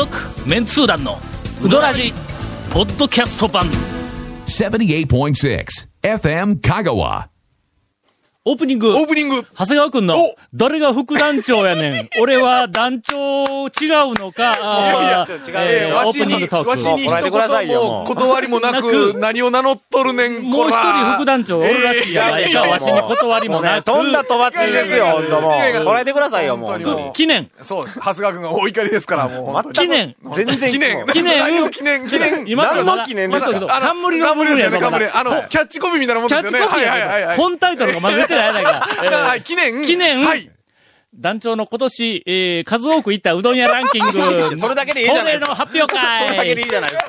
続メンツー団のウドラジポッドキャスト版。78.6 FM 香川オープニングオープニング長谷川くんのお、誰が副団長やねん。俺は団長違うのか、あーちょっと違うえーオープニングトーク。わしに一言も断りもななく、く何を名乗っとるねん、もう一人副団長おるらしいやないか、えーわしに断りもなく。飛んだ飛ばつですよ、ほんともいやいやいやう。こらえてくださいよ、もう。記念。そうです。長谷川君が大怒りですから、もう。記念。全然記念。記念何を記念、記念。今から何の記念まだですか？けど冠の冠ですよね、冠。あの、はいキャッチコピーみたいなもんキですよね。ャッチコピーやはいはいはいはい。本タイトルがまだ出てないやないか。えーはい、記念。記念はい。団長の今年、えー、数多く行ったうどん屋ランキング。それだけでいいじゃないですかの発表会。それだけでいいじゃないですか。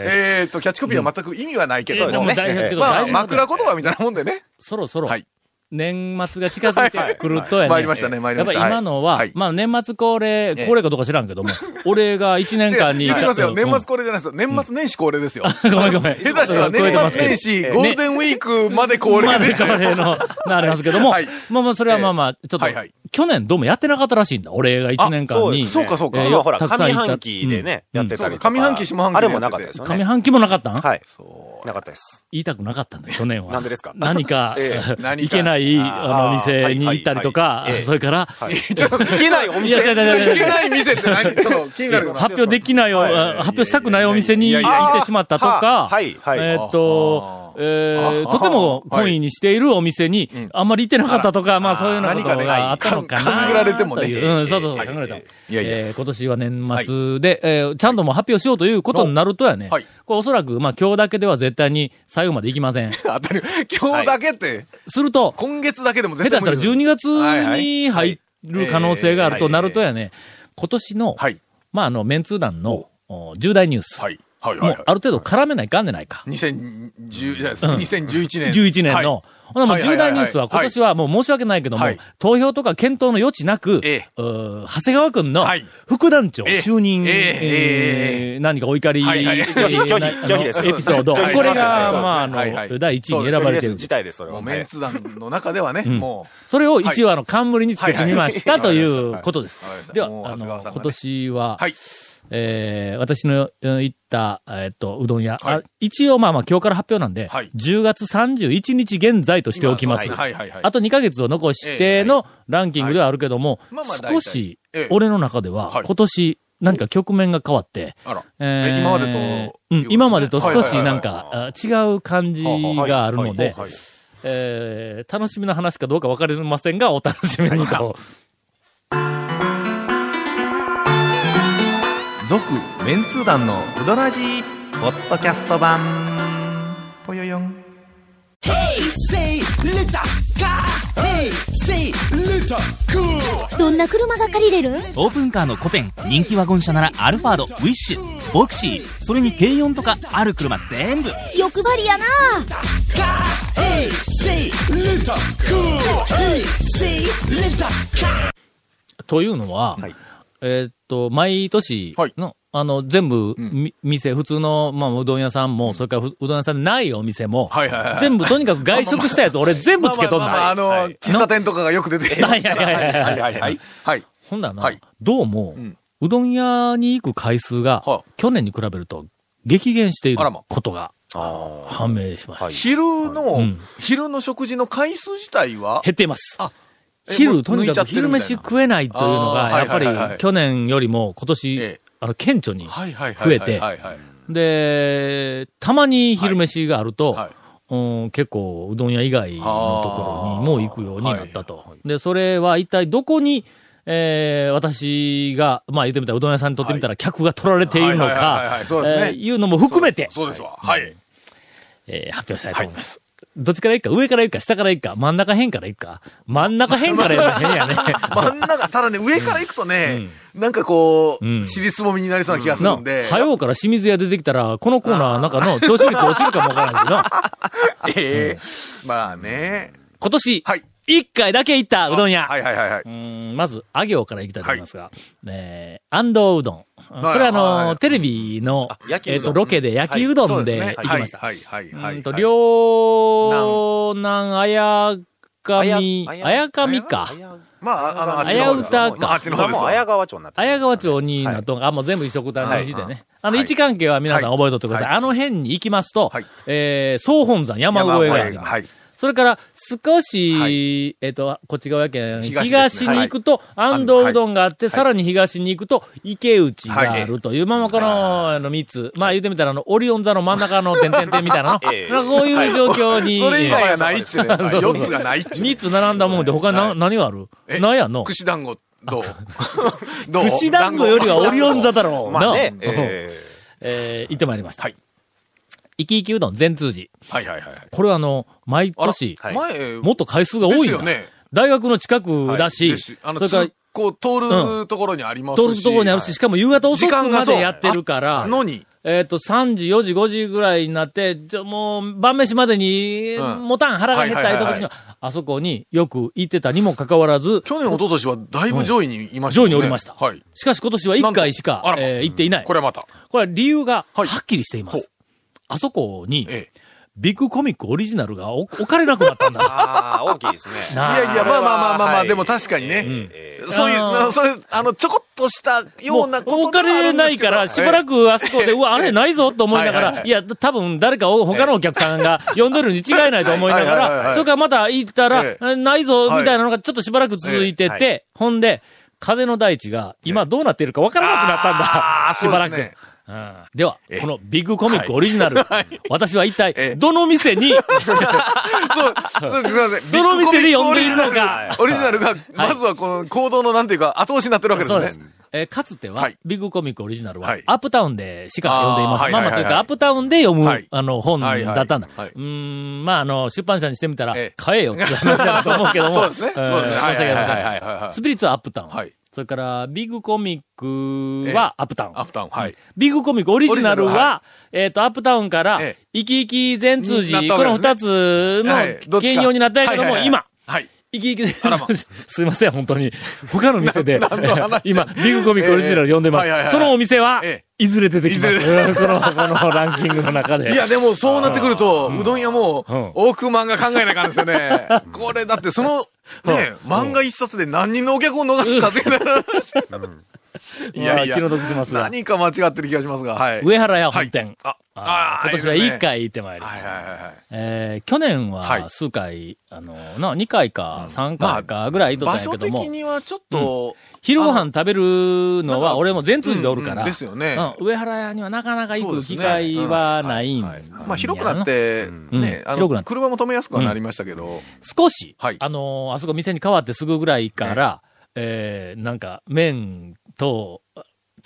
えーっと、キャッチコピーは全く意味はないけどそうですねも。でも大変けどまあ、枕言葉みたいなもんでね。そろそろ、はい年末が近づいてくるとやね。参りましたね参りましたやっぱり今のは、はいまあ年末恒例、え恒例かどうか知らんけども、俺が1年間に違う言いますよ。うん年末恒例じゃないですよ。年末年始恒例ですよ。ごめんごめん。下手したら年末年始、ゴールデンウィークまで恒例でしたよ。恒例の、なりますけども、はいまあまあそれはまあまあ、ちょっと、去年どうもやってなかったらしいんだ。俺が1年間に。あそうかそうかえーそれはほら、上半期でね、うんやってたり。上半期下半期あれもなかったですよね。上半期もなかったん、はい。なかったです。言いたくなかったんだ、去年は。なんでですか？何か、え何か。いけない、あの、お店に行ったりとかそれから、い。けないお店。いけない店って何ちょっと気になるな。発表できない発表したくないお店に行ってしまったとか、えーっと、えーとても懇意にしているお店に、あんまり行ってなかったとか、まあそういうようなことがあったのかな。勘ぐられてもね。ううん、そうそうそう、はい考えた。いやいや。えー今年は年末で、えーちゃんともう発表しようということになるとやね、はい。これおそらく、まあ今日だけでは絶対に最後まで行きません。当たり今日だけって、すると、今月だけでも下絶対手したら無理。です12月に入る可能性があるとなるとやね、今年の、はい。まああの、メンツー団のお。重大ニュース。はい。はい。もはい。うある程度絡めないかんでないか。2010じゃないです2011年。11年の。はいほなもう重大ニュースは今年はもう申し訳ないけども、はい投票とか検討の余地なく、え長谷川くんのはい副団長ええ就任、えええー何かお怒り、はいはいえー拒否拒否なあの拒否ですエピソード。これが、まあ、あはいはいの、第一位に選ばれてる。自体です、それは。もうメンツ団の中ではね、んもそれを一応あの、冠につけてみましたということです。ではも、うあの、今年はう、、はい。えー私のうん行った、えっと、うどん屋、はい。あ一応まあまあ今日から発表なんで、はい。10月31日現在としておきます。今はいはいはい。あと2ヶ月を残してのランキングではあるけども、少しええ、俺の中でははい。今年何か局面が変わって。え今までとうん、今までと少しなんか、あ違う感じがあるので、はいえー楽しみの話かどうかわかりませんが、お楽しみにと。続、メンツー団のうどらじポッドキャスト版。ぽよよん。Say little car. Hey, say little cool. どんな車が借りれる？オープンカーのコペン、人気ワゴン車ならアルファード、ウィッシュ、ボクシー、それに軽4とかある車全部。欲張りやな Car. Hey, say little cool. Hey, say little car. というのは、はいえーっと、毎年はい。の、あの、全部、み店、普通の、まあ、うどん屋さんも、それからふうどん屋さんでないお店も、はいはいはい全部、とにかく外食したやつ、俺全部つけとんまあまあまあまああの、だ。喫茶店とかがよく出てきて。はいはいはいはいはい。はいはい。はい。ほんだらな、はい。どうも、ん。うどん屋に行く回数が、はあ。去年に比べると、激減していることが判明しました。昼のん、昼の食事の回数自体は、減っています。あ昼、うとにかく昼飯食えないというのが、やっぱりはいはいはいはい去年よりも今年、ええあの、顕著にはいはいはい。増えてはいはい。で、たまに昼飯があると、はいうん、結構、うどん屋以外のところにも行くようになったと。で、それは一体どこに、えー、私が、まあ言ってみたらうどん屋さんにとってみたら客が取られているのはいはいはいはかい、そうですねえーいうのも含めて、そうですわ。はい。えー発表したいと思います。どっちから行くか上から行くか下から行くか真ん中辺から行くか真ん中辺からやったら変やね。真ん中、ただね、上から行くとね、なんかこうんう、尻すぼみになりそうな気がすなるんで。、早うから清水屋出てきたら、このコーナーの中の聴取率落ちるかもわからないしな。ええまあね。今年、はい。一回だけ行ったうどん屋。はいはいはいはい。うんまず、あ行から行きたいと思いますが、えー、安藤うどん。これあはの、いテレビの、えっと、焼きうどん。ロケで焼きうどんではい行きました。はい。はい。はい。はい。うんと、はい。両南あやかみ、あやあやか。みか。まあ、あの、あっち綾の方です歌か。まあ、あっちの方で綾川町になって綾川町になっとん。が、あ、もう全部一緒くたの字でね。あの、はい。位置関係は皆さん覚えとってください。はい。あの辺に行きますと、はい。えー、総本山山越えがあります。はい。それから、少し、はえっ、と、こっち側やけん、東,、ねに行くと、安藤うどんがあって、はいさらに東に行くと、池内があるという、まあまあこの、あの、三つ。まあ言ってみたら、あの、オリオン座の真ん中の点々点みたいなの。ええまあこういう状況に。それ以外がないっちゅうね。そうそう4つがないっちゅうね。三つ並んだもんで、他にな、はい何がある？え？何やんの串団子、どう？どう？串団子よりはオリオン座だろう。なまあね、うんええー行ってまいりました。はい。生き生きうどん全通寺。はいはいはいはい。これはあの、毎年、はい前、もっと回数が多いよね。大学の近くだし、それからつ、こう、通るところにありますし。通るところにあるし、しかも夕方遅くまでやってるから、のに、えっ、と、3時、4時、5時ぐらいになって、じゃもう、晩飯までに、うんもたん腹が減ったりとかにはあそこによく行ってたにもかかわらず、去年、一昨年はだいぶ上位にいましたね位におりました。はい。しかし今年は1回しかえー行っていない。これはまた。これは理由が、ははいっきりしています。あそこに、ええ。ビッグコミックオリジナルが置置かれなくなったんだ。ああ、大きいですね。ないやいや、まあまあまあまあまあ、はいでも確かにね。えそういうそれ、あの、ちょこっとしたようなこと置かれないから、しばらく。くあそこで、うわ、あれないぞと思いながら、はいや、多分誰かお他のお客さんが呼んでるに違いないと思いながら、それからまた行ったらえ、ないぞ、はいみたいなのがちょっとしばらく続いてええて、ほんで、風の大地が今どうなっているかわからなくなったんだ。しばらく。ではえ、えこのビッグコミックオリジナル、私は一体ええ、どの店に、そう、そう、すみません。どの店で呼んでいるのかオリジナルが、まずはこの行動のなんていうか、後押しになってるわけそうですですね。。えーかつては、はいビッグコミックオリジナルは、はいアップタウンでしか読んでいます。あーまあまあ、というか、はいはいはいはいアップタウンで読む、はいあの、本だったんだ。はいはいはいうーん、まあ、あの、出版社にしてみたら、ええ買えよって話だと思うけども。そうですね。えーそうですね。申し訳ありません。はいはいはいはいスピリッツはアップタウン。はいそれから、ビッグコミックはアップタウン。アップタウン。はい。ビッグコミックオリジナルは、えっ、と、アップタウンから、え生き生き全通にな寺、この二つの兼用になったんやけども、今、はい。生き生きあらま すいません、本当に。他の店で今、ビッグコミックオリジナル読んでます。そのお店はえ、いずれ出てきます。この、このランキングの中で。いや、でもそうなってくると、うどん屋もうん、大熊マンが考えなあかんですよね。これ、だってその、ね、漫画一冊で何人のお客を逃すかっていう話。いや気の毒しますが。何か間違ってる気がしますが、はい。上原屋本店。あ、今年は1回行ってまいりました。はいはいはいはい。えー去年ははい。数回、あの、な、2回か3回かぐらい行っとった場所んやけども、的にはちょっと、昼ご飯食べるのは俺も全通寺でおるから、うんうんですよね。うん。上原屋にはなかなか行く機会はないんやまあ広くなって、うん。ね、あの、広くなって。車も止めやすくはなりましたけど、少し、はい。あのーあそこ店に変わってすぐぐらいから、えーなんか、麺と、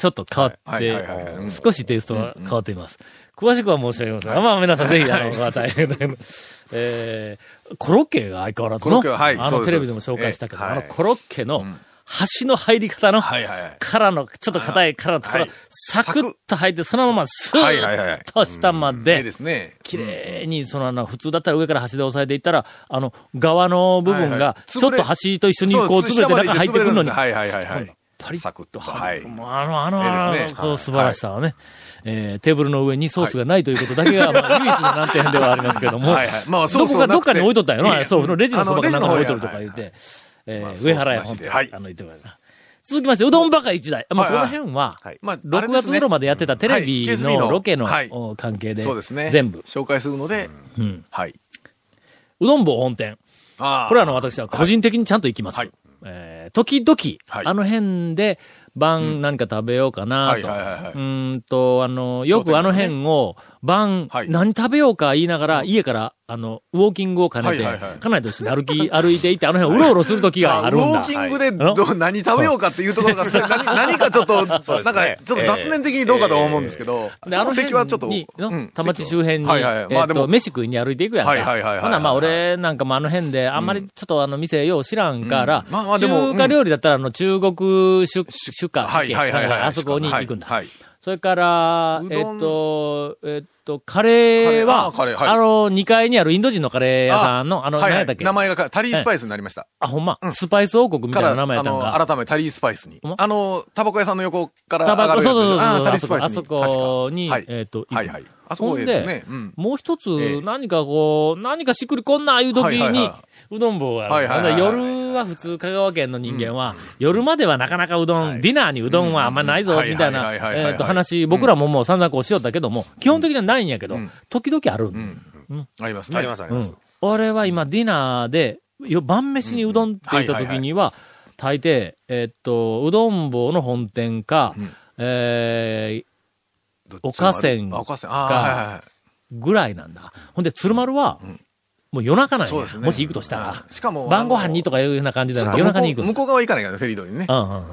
ちょっと変わって、少しテイストが変わっています。詳しくは申し上げません。まあ皆さんぜひ、あの、また、えーコロッケが相変わらずの、あの、テレビでも紹介したけど、あのコロッケのん。端の入り方の、はいはいはい。殻の、ちょっと硬い殻のところ、はい。サクッと入って、そのままスーッと下までで、すね。綺麗に、そのあの、普通だったら上から端で押さえていったら、あの、側の部分が、いちょっと端と一緒にこう潰れて中入ってくるのに、パリッサクッと。とはい。もうあの、あの、ええあの素晴らしさはね、えーテーブルの上にソースがないということだけが、まあ、唯一の難点ではありますけども、はいはいまあソーどこか、どっかに置いとったんよな、そう、レジのそばかなんかに置いとるとか言って、えーまあ上原屋本店、はいあの、言ってもらうな。続きまして、うどんばかり一台。まあ、このはいはい辺は、まあ6月頃までやってたテレビのロケの関係でそうですね。全部。紹介するので、うん。はい。うどん坊本店。あこれはあの、私は個人的にちゃんと行きます。はいえー時々、はい。あの辺で晩何か食べようかなと。うーんと、あの、よくあの辺を晩、はい。何食べようか言いながら、家から、あの、ウォーキングを兼ねて、はいはいはい。家内と一緒に歩き、歩いていって、あの辺をうろうろする時があるんだ。ウォーキングでど、は何食べようかっていうところが、何何かちょっと、なんか、ちょっと雑念的にどうかとは思うんですけど、で、あの席はちょっと、うん。田町周辺に、はいはいはい。まあえっと、でも、飯食いに歩いていくやんか。はいはいはいはいほな、まあ俺なんかもあの辺で、あんまりちょっとあの店よう知らんから、うん。まあまあでも中華料理だったらあの中国酒、酒か、はい酒はいはいはい。あそこに行くんだ。はい。それから、えっと、えっと、カレーは、カレー。あの、2階にあるインド人のカレー屋さんの、あの、何やったっけ？名前がかタリースパイスになりました。あ、ほんま、スパイス王国みたから、いな名前やあったんが。の、改めタリースパイスに。あの、タバコ屋さんの横からタバコ、そうそうそうそう、あそこ、あースパイスに。えっと、はいはい。あそこほんでええですね。うん。もう一つええ、何かこう、何かしっくりこんないう時にはいはいは、うどん坊がある、はいはいはいはい。ほんで夜は普通香川県の人間は、夜まではなかなかうどん、ディナーにうどんはあんまないぞ、うんみたいな、えっと、話、僕らももう散々こうしよったけども、基本的にはないんやけど、時々ある。ありますね。ありますありうん。ます。俺は今、ディナーで、よ晩飯にうどんって言った時には、大抵、えっと、うどん坊の本店か、えーはいはいはい。ー、ぐらいなんだ。ほんで、鶴丸は、もう夜中なんや。ね。もし行くとしたら。うんしかも、晩ご飯にとか、かいうような感じで、ちょっと夜中に行く向こう側行かないからね、フェリードにね。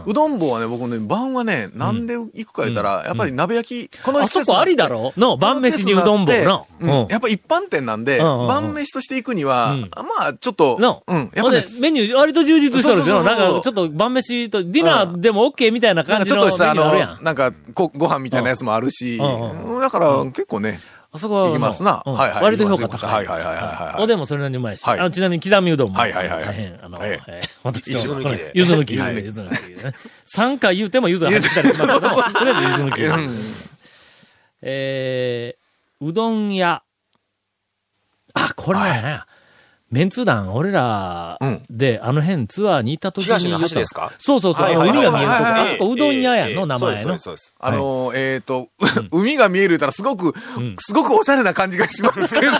うどん坊はね、僕ね、晩はね、なんで行くか言ったら、やっぱり鍋焼き、このあそこありだろ？の晩飯にうどん坊の。うん。やっぱ一般店なんで、晩飯として行くには、うん。まあ、ちょっと、の。うん、やっぱね、、メニュー割と充実してるんですよ。そうそうそうそうなんか、ちょっと晩飯と、ディナーでも OK みたいな感じのメニュちょっとしたあーあるやん。の、。なんか、こご飯みたいなやつもあるし、だから、結構ね、あそこは、行きますな。うん。はいはい。割と評価高い。はいはいはいはい。はいおでんもそれなりにうまいし。ちなみに刻みうどんも。はいはいはい大変、あの、はいえー私柚子抜きで。柚子抜き。はい。柚子抜きでね。3回言うても柚子が入ってたりしますけど も、とりあえず柚子抜き。うん。えー、うどん屋。あ、これね、メンツー団、俺らうんで、あの辺ツアーに行った時に。東の橋ですか？そうそうそう、海が見えるあそこうどん屋やんの、ええ名前のそうです。そうです。あのー、えっ、と、海が見える言ったらすごく、すごくおしゃれな感じがしますけども、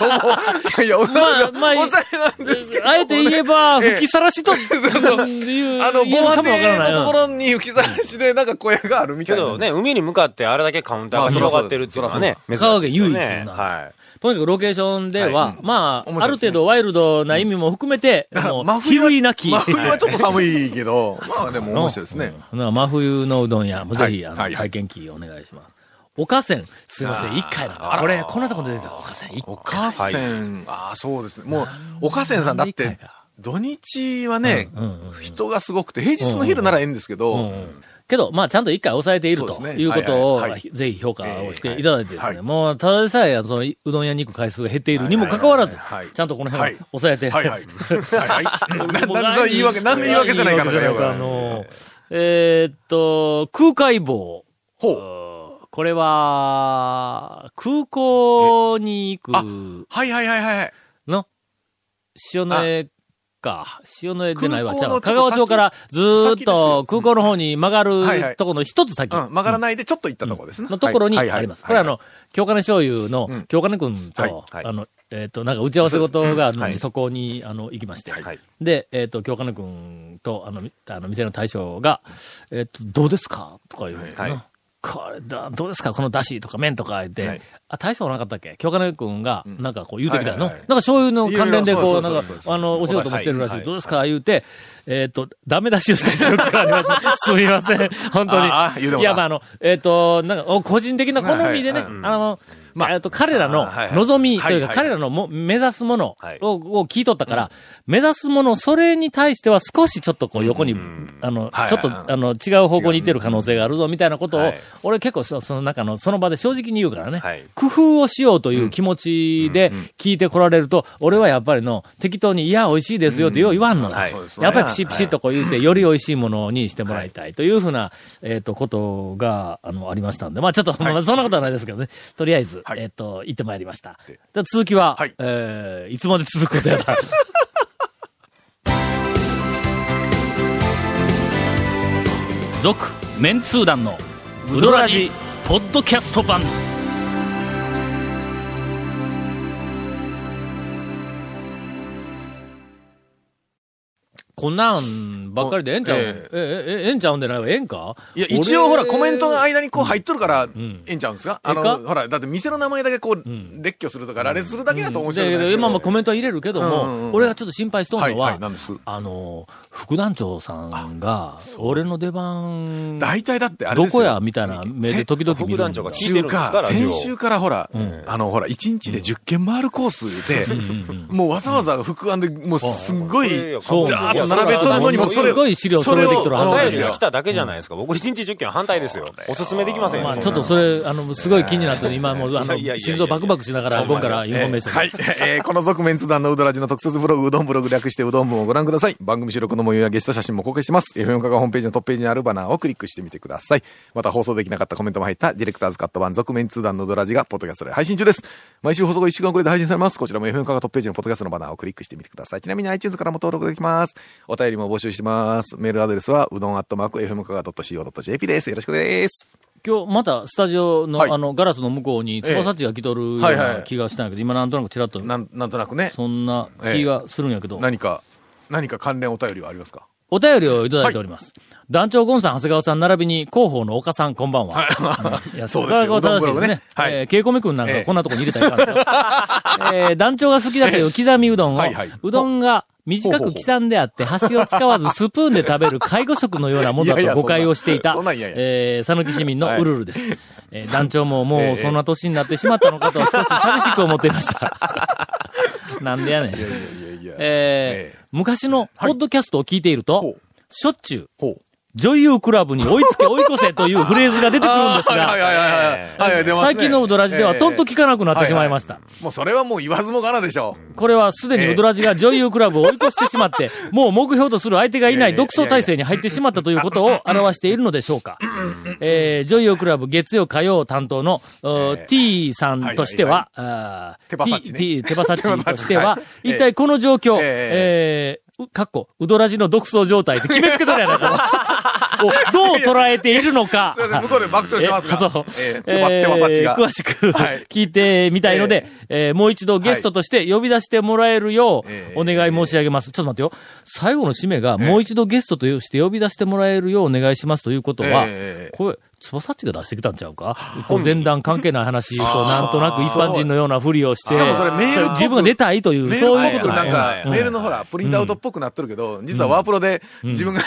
いやいや、おしゃれな、まあまあおしゃれなんですけどあえて言えば、ええ吹きさらしと、いう、あの、防波。堤のところに吹きさらしで、なんか小屋があるみたいな。けどね、海に向かってあれだけカウンターが広がってるっていうのはね、珍しいですよね。香川県唯一なはい。とにかくロケーションでは、はい。まあ、ね。ある程度ワイルドな意味も含めて、もう、真冬なき。真冬はちょっと寒いけど、まあでも面白いですね。う。ん真冬のうどん屋、もうぜひ、あの、体験記お願いします。おかせん、すいません、一回なの。これ、こんなとこで出てた、おかせん、一おかせん、ああ、そうですね。もう、おかせんさんだって土日はねうんうんうん、人がすごくて、平日の昼ならええんですけど、けど、まあ、ちゃんと一回抑えているということを、ぜひ評価をしていただいてですね、もう、ただでさえ、その、うどん屋に行く回数が減っているにもかかわらずちゃんとこのはい。辺を抑えて、はいはい。はいはい。ななんでそれ言い訳、なんで言い訳せないかないですの、えーっと、空海坊。ほう。これは、空港に行あくはいはいはいはい。の、塩の江か。塩の江でないわ。空港のちゃうわ香川町からずーっと空港の方に曲がるとこの一つ先。うん、曲がらないでちょっと行ったところですね。のところにはい。あります。これあ、の、京金醤油のうん、京金くんと、あの、えっ、と、なんか打ち合わせ事があるのに、そこに、あの、行きまして。はい。で、えっ、と、京金くんと、あの、みあの、店の大将が、えっ、と、どうですか？とか言うてな、はいこれだ、どうですか？この出汁とか麺とか言って、はい。あ、大将はなかったっけ？京金くんが、なんかこう言うてきたの、はいはいはい。なんか醤油の関連でこう、なんかあの、お仕事もしてるらしい。はい。どうですか？言うて、えっ、と、ダメ出しをした記憶があります。すみません。本当に。いや、まあ、あの、えっ、と、なんか、お個人的な好みでね、あの、まあと、彼らの望みというか、彼らのも目指すものはい。をを聞いとったから、目指すもの、それに対しては少しちょっとこう横に、あの、はいちょっと、はいあの、違う方向に行ってる可能性があるぞ、みたいなことをはい、俺結構そその中の、その場で正直に言うからねはい、工夫をしようという気持ちで聞いてこられると、俺はやっぱりの、適当に、いや、美味しいですよってよう言わんのやっぱりピシッピシッとこう言うて、より美味しいものにしてもらいたいというふうな、えっと、ことが、あの、ありましたんで、まあちょっと、まあそんなことはないですけどね。とりあえず、はいえっと、行ってまいりました。で続きは、はいえーいつまで続くことやら。続、メンツー団の、ウドラジ、ポッドキャスト版。こんなんばっかりでええんちゃう、ええ。えええええんちゃうんでないわ。ええんか？いや、一応ほら、俺コメントが間にこう入っとるから、ん。ええんちゃうんですか？あの、ほら、だって店の名前だけこう、列挙するとか、羅列するだけだと面白いですか。今もコメントは入れるけども、俺がちょっと心配しとんのは、はいはいなんです？あの、副団長さんが、俺の出番、大体だってあれ。どこやみたいな目で時々見るんだ副団長が聞いてるんですかか、ラジオ先週からほら、あの、ほら、1日で10件回るコースで、もうわざわざ副案で、もうすんごい、そう。ザーッと並べとるのにも、すごい資料揃えてきとるはずだよそれをあのですよが来ただけじゃないですか。僕1日10件反対ですよ。おすすめできませんよ。ちょっとそれ、あの、すごい気になって、今もう、あの心臓バクバクしながら、今からインフォメーションはい。えーこの続面通談のうどらじの特設ブログ、うどんブログ略してうどん部をご覧ください。番組収録の模様やゲスト写真も公開してます。FM カがホームページのトップページにあるバナーをクリックしてみてください。また放送できなかったコメントも入ったディレクターズカット版続面通談のうどらじがポッドキャストで配信中です。毎週放送後1週間くらいで配信されます。こちらも FM カがトップページのポッドキャストのバナーをクリックしてみてください。ちなみに iTunes からも登録できます。お便りも募集してます。メールアドレスは、うどんアットマーク FM 香川 .co.jp です。よろしくです。今日またスタジオの、はい。あの、ガラスの向こうに、つばさっちが来とるようない気がしたんやけど、今なんとなくちらっと、なん、なんとなくね、そんな気がするんやけど、何か、何か関連お便りはありますか？お便りをいただいております。団長ゴンさん、長谷川さん、並びに広報の岡さん、こんばんは。うん いや、そうですよ。正しいですね。はい。えー、ケイコミ君なんかええこんなとこに入れたらいかんですよ。えー、団長が好きだという刻みうどんを、うどんが短く刻んであって、箸を使わずスプーンで食べる介護食のようなものだと誤解をしていたえー、さぬき市民のウルルです。えー 団長ももええうそんな年になってしまったのかと少し寂しく思っていました。なんでやねん。えーええ昔のポッドキャストを聞いていると、しょっちゅう。女優クラブに追いつけ追い越せというフレーズが出てくるんですが、最近のウドラジではとんと聞かなくなってしまいました。もうそれはもう言わずもがなでしょう。これはすでにウドラジが女優クラブを追い越してしまって、もう目標とする相手がいない独走体制に入ってしまったということを表しているのでしょうか。えー、女優クラブ月曜火曜担当の、お T さんとしては、手羽先としてはは、い一体この状況、ええー、うかっこ、ウドラジの独走状態って決めつけとるやないか。をどう捉えているのか。すいません向こうで爆笑してますが えそう。えーえー詳しくはい聞いてみたいので、えーもう一度ゲストとして呼び出してもらえるようえーお願い申し上げます。ちょっと待ってよ。最後の締めが、もう一度ゲストとして呼び出してもらえるようお願いしますということはえ、ーこれ、つばさっちが出してきたんちゃうか？前段関係ない話と、なんとなく一般人のようなふりをして、しかもそれメール自分が出たいという、そういうことなんか、うん。メールのほら、プリントアウトっぽくなってるけど、実はワープロで自分が、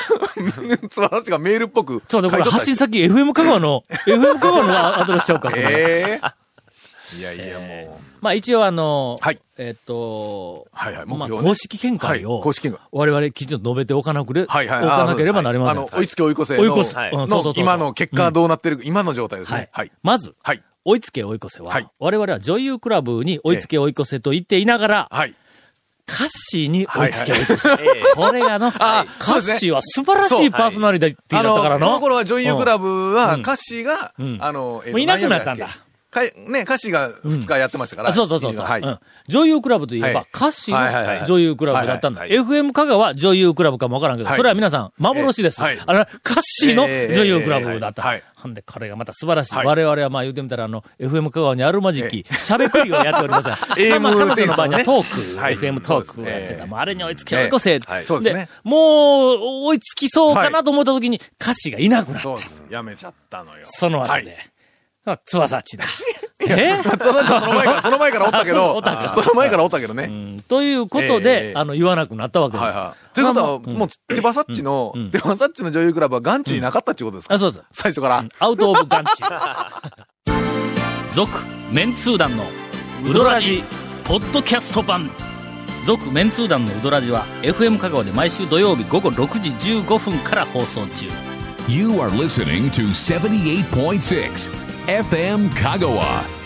つばらしがメールっぽくちょっと待って、これ発信先 FM 香川の、FM 香川のアドレスちゃうか、ええいやいや、もう。まあ一応あの、はいえっと、はいはいまあ公式見解を、はい公式見解我々きちんと述べておかなくれ、はいはい。おかなければなりません。あの、追いつけ追い越せの。追い越すはいうんそうそうそう今の結果どうなってる、今の状態ですはい。。ねはい。まず、はい。追いつけ追い越せは、はい我々は女優クラブに追いつけ追い越せと言っていながら、はい。カッシーに追いつけ追い越せ。ええ これがの、カそうですねッシーは素晴らしいパーソナリティだあの、ったからの。この頃は女優クラブは、うんカッシーがうん、あの、えーともういなくなったんだ。かいね、カッシーが2日やってましたから。あそうそうそうそう、はい。うん女優クラブといえば、はいカッシーはいはいはいの女優クラブだったんだ。FM 香川女優クラブかもわからんけど、はいそれは皆さん、幻です。ええはいあの、カッシーの女優クラブだった。ええはいほんで、これがまた素晴らしい。はい我々はまあ言うてみたら、あの、FM 香川にあるまじき、しゃべくりをやっておりますが、まあ彼女の場合にはトーク、はい FM トークをやってた。もうあれに追いつけ追い越せ。ですねもう、追いつきそうかなと思った時に、歌詞がいなくなった。そうです。やめちゃったのよ。その後はいで。あつわさっちだ。え？そのその前から、その前からおったけどったか、その前からおったけどね。うんということで、ええあの、言わなくなったわけです。はいはい。ということは、まあもう、手羽サッチの手羽サッチの女優クラブは眼中になかったっていうことですか？あ、そうです。最初から。アウトオブガンチ。続、メンツー団のウドラジ、ポッドキャスト版。続、メンツー団のウドラジは、FM 香川で毎週土曜日午後6時15分から放送中。You are listening to 78.6 FM Kagawa.